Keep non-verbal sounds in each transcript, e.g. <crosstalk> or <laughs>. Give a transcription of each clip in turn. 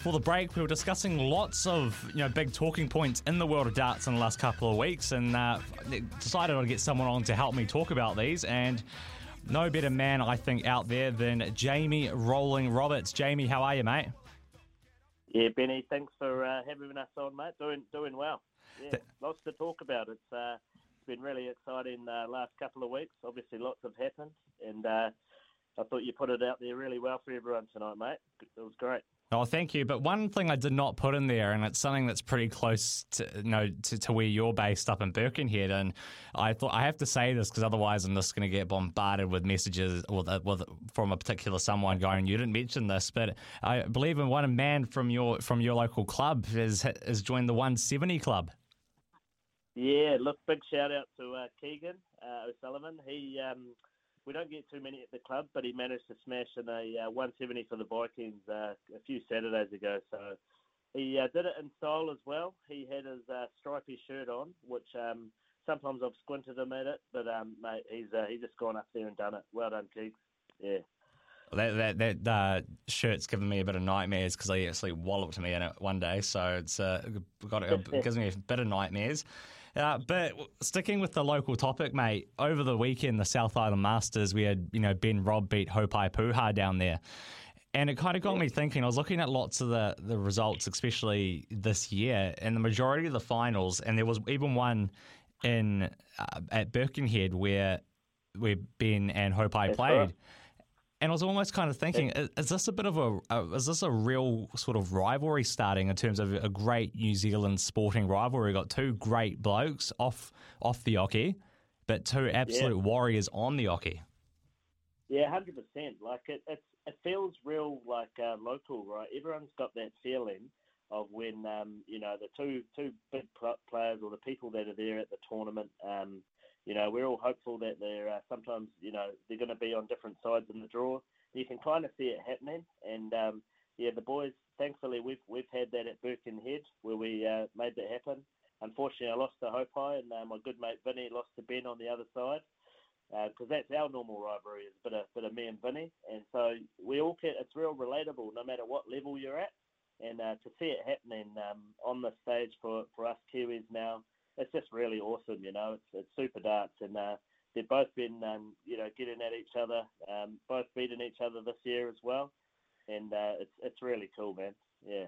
before the break, we were discussing lots of you know big talking points in the world of darts in the last couple of weeks, and uh, decided I'd get someone on to help me talk about these. And no better man, I think, out there than Jamie Rollin' Roberts. Jamie, how are you, mate? Yeah, Benny, thanks for uh, having us on, mate. Doing doing well. Yeah, Th- lots to talk about. It's uh, it's been really exciting uh, last couple of weeks. Obviously, lots have happened, and uh, I thought you put it out there really well for everyone tonight, mate. It was great. Oh, thank you. But one thing I did not put in there, and it's something that's pretty close to you know to, to where you're based up in Birkenhead, and I thought I have to say this because otherwise I'm just going to get bombarded with messages with, with from a particular someone going, "You didn't mention this," but I believe in one man from your from your local club has has joined the 170 club. Yeah, look, big shout out to uh, Keegan uh, O'Sullivan. He um, we don't get too many at the club, but he managed to smash in a uh, 170 for the Vikings uh, a few Saturdays ago. So he uh, did it in style as well. He had his uh, stripy shirt on, which um, sometimes I've squinted him at it, but um, mate, he's uh, he's just gone up there and done it. Well done, Keegs. Yeah. That that, that uh, shirt's given me a bit of nightmares because he actually walloped me in it one day, so it's uh, got it <laughs> gives me a bit of nightmares. Uh, but sticking with the local topic, mate, over the weekend, the South Island Masters, we had, you know, Ben Robb beat Haupai Puha down there. And it kind of got me thinking. I was looking at lots of the, the results, especially this year, and the majority of the finals, and there was even one in uh, at Birkenhead where where Ben and Haupai played. Right. And I was almost kind of thinking, is, is this a bit of a, is this a real sort of rivalry starting in terms of a great New Zealand sporting rivalry? We've got two great blokes off off the oche, but two absolute yeah. warriors on the oche. Yeah, hundred percent. Like it, it, it feels real, like uh, local, right? Everyone's got that feeling of when um, you know the two two big players or the people that are there at the tournament. Um, you know, we're all hopeful that they're uh, sometimes, you know, they're going to be on different sides in the draw. You can kind of see it happening, and um, yeah, the boys. Thankfully, we've we've had that at Birkenhead where we uh, made that happen. Unfortunately, I lost to Haupai, and uh, my good mate Vinny lost to Ben on the other side because uh, that's our normal rivalry is a bit of, bit of me and Vinny, and so we all get it's real relatable no matter what level you're at, and uh, to see it happening um, on the stage for for us Kiwis now it's just really awesome. You know, it's, it's super darts, and uh, they've both been um, you know getting at each other, um, both beating each other this year as well, and uh, it's it's really cool, man. Yeah.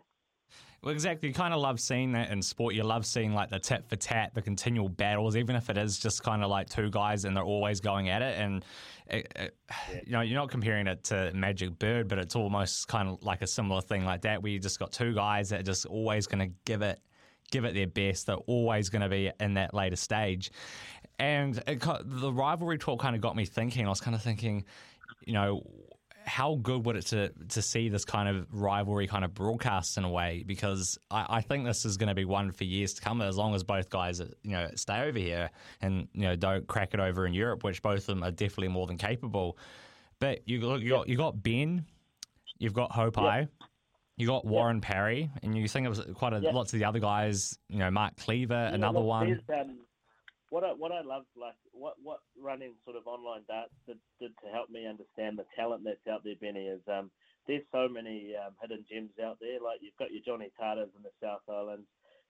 Well, exactly. You kind of love seeing that in sport. You love seeing like the tit for tat, the continual battles, even if it is just kind of like two guys and they're always going at it. And it, it, yeah. you know, you're not comparing it to Magic Bird, but it's almost kind of like a similar thing like that, where you just got two guys that are just always going to give it give it their best. They're always going to be in that later stage. And it, the rivalry talk kind of got me thinking. I was kind of thinking, you know, how good would it to to see this kind of rivalry kind of broadcast in a way? Because I, I think this is going to be one for years to come, as long as both guys you know stay over here and you know don't crack it over in Europe, which both of them are definitely more than capable. But you you got you got Ben, you've got Haupai. Yep. You got Warren yep. Parry, and you think it was quite a, yep. lots of the other guys. You know, Mark Cleaver, yeah, another look, one. Um, what I, what I love, like what what running sort of online darts did, did to help me understand the talent that's out there, Benny, is um, there's so many um, hidden gems out there. Like you've got your Johnny Tartars in the South Islands,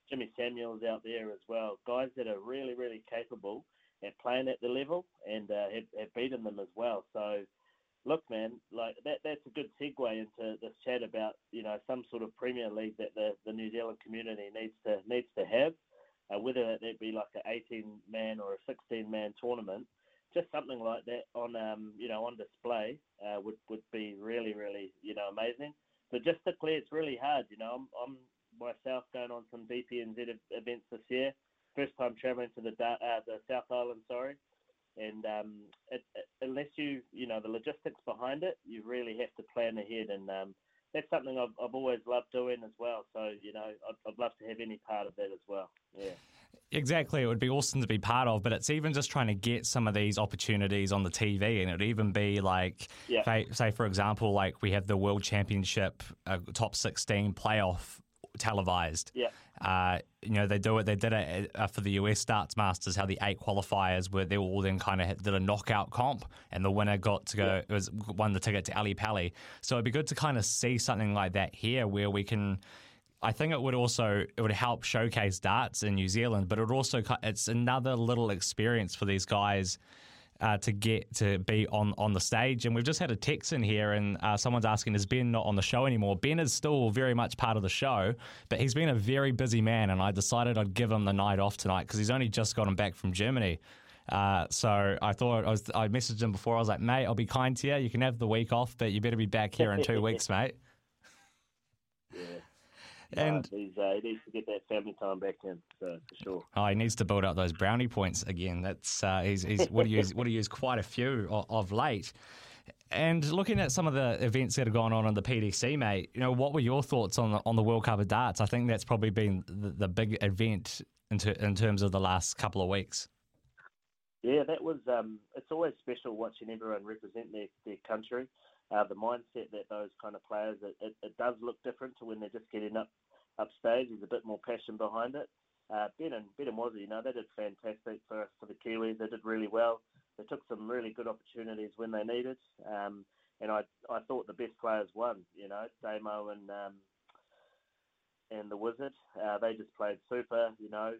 Jimmy Samuels out there as well. Guys that are really really capable at playing at the level and uh, have, have beaten them as well. So look, man, like that that's a good segue into this chat about you know some sort of Premier League that the, the New Zealand community needs to needs to have, uh, whether that be like an 18 man or a 16 man tournament, just something like that on um you know on display uh, would would be really really you know amazing. Logistically, it's really hard. You know, I'm, I'm myself going on some DPNZ events this year. First time traveling to the uh, the South Island, sorry and um, it, it, unless you you know the logistics behind it, you really have to plan ahead, and um, that's something I've, I've always loved doing as well. So you know, I'd, I'd love to have any part of that as well. Yeah. Exactly, it would be awesome to be part of, but it's even just trying to get some of these opportunities on the TV, and it would even be like, yeah. say, say, for example, like we have the World Championship uh, top 16 playoff televised. Yeah. Uh, you know, they do it. They did it uh, for the US Darts Masters. How the eight qualifiers were, they all then kind of did a knockout comp, and the winner got to go. Yeah. It was won the ticket to Ali Pali. So it'd be good to kind of see something like that here, where we can. I think it would also it would help showcase darts in New Zealand, but it would also it's another little experience for these guys uh, to get to be on on the stage. And we've just had a text in here, and uh, someone's asking, "Is Ben not on the show anymore?" Ben is still very much part of the show, but he's been a very busy man, and I decided I'd give him the night off tonight because he's only just gotten back from Germany. Uh, so I thought I was I messaged him before. I was like, "Mate, I'll be kind to you. You can have the week off, but you better be back here in two weeks, mate." <laughs> Yeah. And No, he's, uh, he needs to get that family time back in, so for sure. Oh, he needs to build up those brownie points again. That's uh, he's, he's would use would use quite a few of, of late. And looking at some of the events that have gone on in the PDC, mate, you know, what were your thoughts on the, on the World Cup of Darts? I think that's probably been the, the big event in, ter- in terms of the last couple of weeks. Yeah, that was. Um, it's always special watching everyone represent their, their country. Uh, the mindset that those kind of players, it, it, it does look different to when they're just getting up upstage. There's a bit more passion behind it. Uh, Ben and Ben and Wazzy, you know, they did fantastic for for the Kiwis. They did really well. They took some really good opportunities when they needed. Um, and I I thought the best players won. You know, Damo and um, and the Wizard. Uh, they just played super. You know,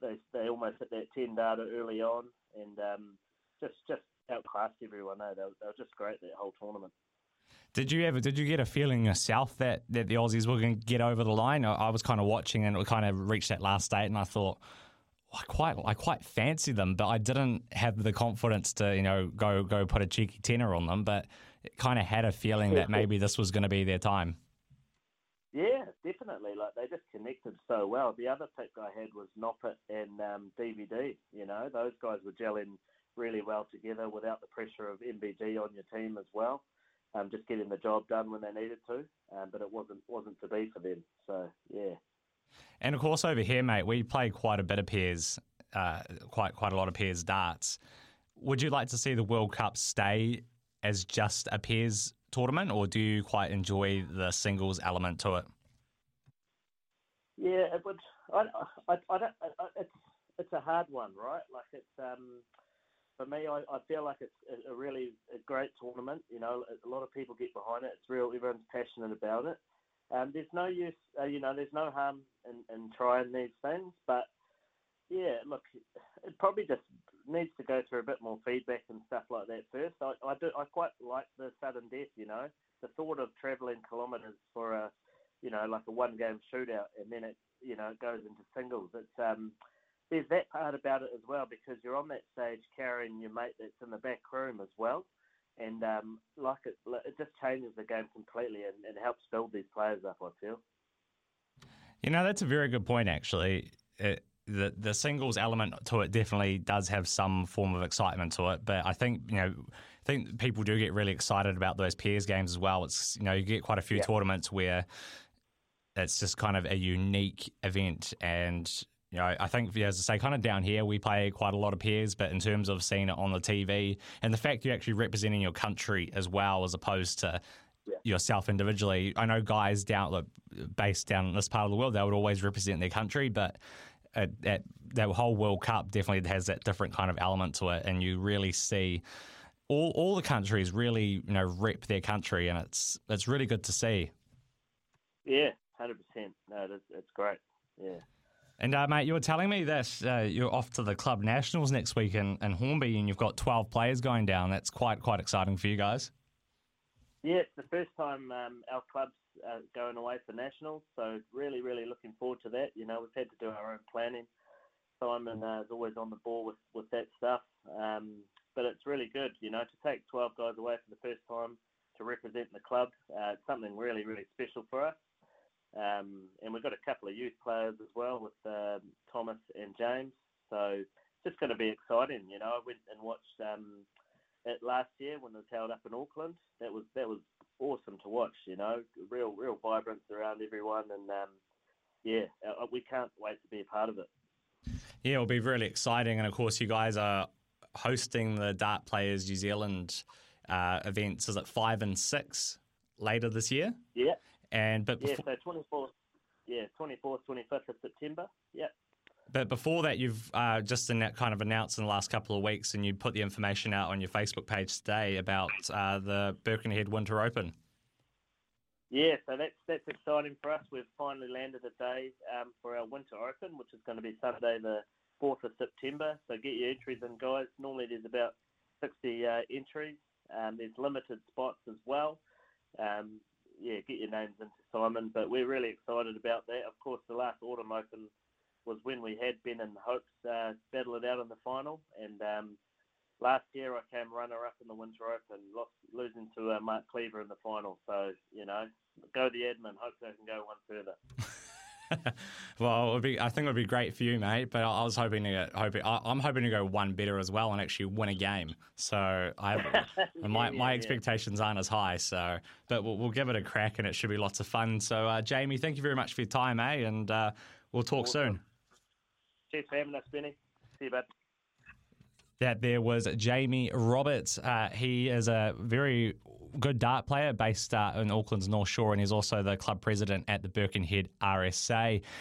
they they almost hit that ten darter early on, and um, just just outclassed everyone. They, they were just great that whole tournament. Did you ever did you get a feeling yourself that, that the Aussies were going to get over the line? I I was kind of watching and it kind of reached that last state, and I thought. I quite, I quite fancy them, but I didn't have the confidence to, you know, go go put a cheeky tenner on them. But it kind of had a feeling that maybe this was going to be their time. Yeah, definitely. Like they just connected so well. The other pick I had was Noppert and um, DVD. You know, those guys were gelling really well together without the pressure of MVG on your team as well. Um, just getting the job done when they needed to, um, but it wasn't wasn't to be for them. So yeah, And of course, over here, mate, we play quite a bit of pairs, uh, quite quite a lot of pairs darts. Would you like to see the World Cup stay as just a pairs tournament, or do you quite enjoy the singles element to it? yeah, it would. I, I, I don't. I, it's it's a hard one, right? Like it's um, for me, I, I feel like it's a, a really a great tournament. You know, a lot of people get behind it. It's real. Everyone's passionate about it. Um, there's no use, uh, you know, there's no harm in, in trying these things, but yeah, look, it probably just needs to go through a bit more feedback and stuff like that first. I, I do, I quite like the sudden death, you know, the thought of travelling kilometres for a, you know, like a one-game shootout, and then it, you know, it goes into singles. It's um, there's that part about it as well because you're on that stage carrying your mate that's in the back room as well, and um, like it, it just changes the game completely and, and helps build these players up. I feel. You know, that's a very good point, actually. It, the the singles element to it definitely does have some form of excitement to it, but I think you know, I think people do get really excited about those pairs games as well. It's you know, you get quite a few Yeah. tournaments where it's just kind of a unique event, and you know, I think yeah, as I say, kind of down here we play quite a lot of peers, but in terms of seeing it on the TV and the fact you're actually representing your country as well, as opposed to Yeah. yourself individually. I know guys down like, based down in this part of the world, they would always represent their country, but uh, that that whole World Cup definitely has that different kind of element to it, and you really see all all the countries really you know rep their country, and it's it's really good to see. Yeah, hundred percent. No, it's it's great. Yeah. And uh, mate, you were telling me that uh, you're off to the club nationals next week in, in Hornby, and you've got 12 players going down. That's quite quite exciting for you guys. Yeah, it's the first time um, our club's uh, going away for nationals, so really, really looking forward to that. You know, we've had to do our own planning. Simon uh, is always on the ball with, with that stuff, um, but it's really good. You know, to take 12 guys away for the first time to represent the club, uh, it's something really, really special for us. Um, and we've got a couple of youth players as well with um, Thomas and James, so it's just going to be exciting. You know, I went and watched. Um, it last year when it was held up in Auckland. That was that was awesome to watch. You know, real real vibrance around everyone, and um, yeah, uh, we can't wait to be a part of it. Yeah, it'll be really exciting. And of course, you guys are hosting the Dart Players New Zealand uh, events. Is it five and six later this year? Yeah, And but yeah. So twenty fourth. yeah, 24th, 25th of September. Yeah. But before that, you've uh, just in that kind of announced in the last couple of weeks, and you put the information out on your Facebook page today about uh, the Birkenhead Winter Open. Yeah, so that's that's exciting for us. We've finally landed a day um, for our Winter Open, which is going to be Sunday the 4th of September. So get your entries in, guys. Normally there's about 60 uh, entries. Um, there's limited spots as well. Um, yeah, get your names into Simon. But we're really excited about that. Of course, the last Autumn Open was when we had Ben and Hopes uh, battle it out in the final. And um, last year I came runner up in the Winter Open, lost, losing to uh, Mark Cleaver in the final. So, you know, go the admin. Hopefully I can go one further. <laughs> <laughs> well, it would be. I think it would be great for you, mate. But I was hoping to get hoping. I, am hoping to go one better as well and actually win a game. So I, <laughs> yeah, my my yeah, expectations aren't as high. So, but we'll, we'll, give it a crack, and it should be lots of fun. So, uh, Jamie, thank you very much for your time, eh? And uh, we'll talk awesome. soon. Cheers for having us, Benny. See you, bud that there was Jamie Roberts. Uh, he is a very good dart player based uh, in Auckland's North Shore, and he's also the club president at the Birkenhead RSA.